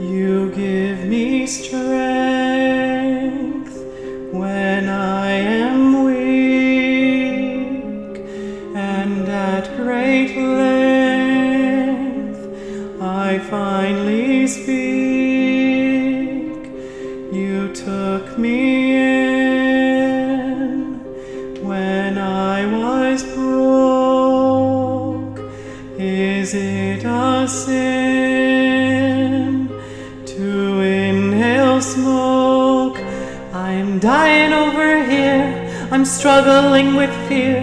You give me strength when I am weak, and at great length I finally speak. You took me in when I was broke. Is it a sin dying over here. I'm struggling with fear.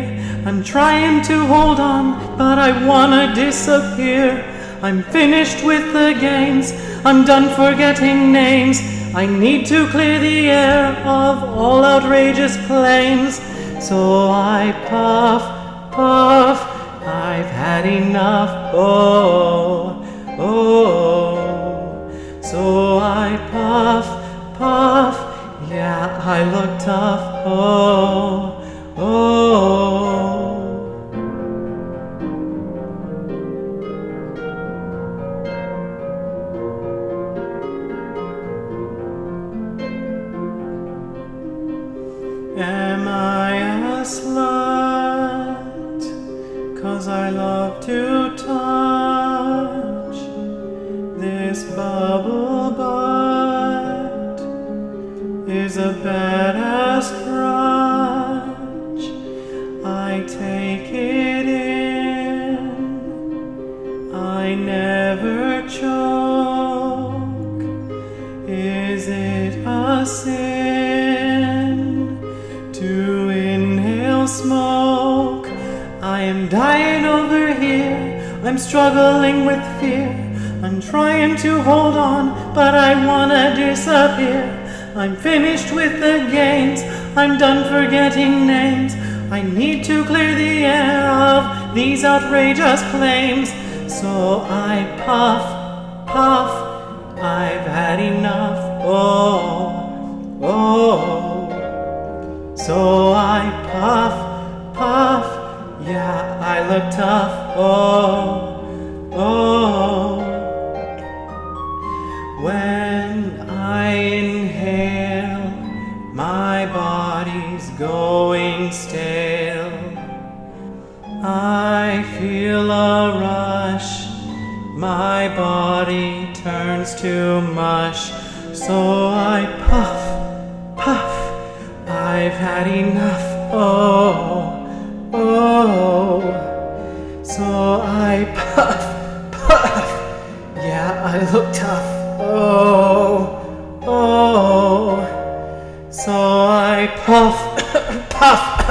I'm trying to hold on, but I wanna disappear. I'm finished with the games. I'm done forgetting names. I need to clear the air of all outrageous claims. So I puff, puff, I've had enough. Oh. Look tough. Oh, oh. Am I a slut? Cause I love to touch this bubble is a badass crutch. I take it in, I never choke. Is it a sin to inhale smoke? I am dying over here. I'm struggling with fear. I'm trying to hold on, but I wanna disappear. I'm finished with the games. I'm done forgetting names. I need to clear the air of these outrageous claims. So I puff, puff. I've had enough. Oh, oh. So I puff, puff. Yeah, I look tough. Oh, oh. My body's going stale. I feel a rush, my body turns to mush. So I puff, puff, I've had enough. Oh, oh. So I puff, puff, yeah, I look tough. Oh, I puff, puff.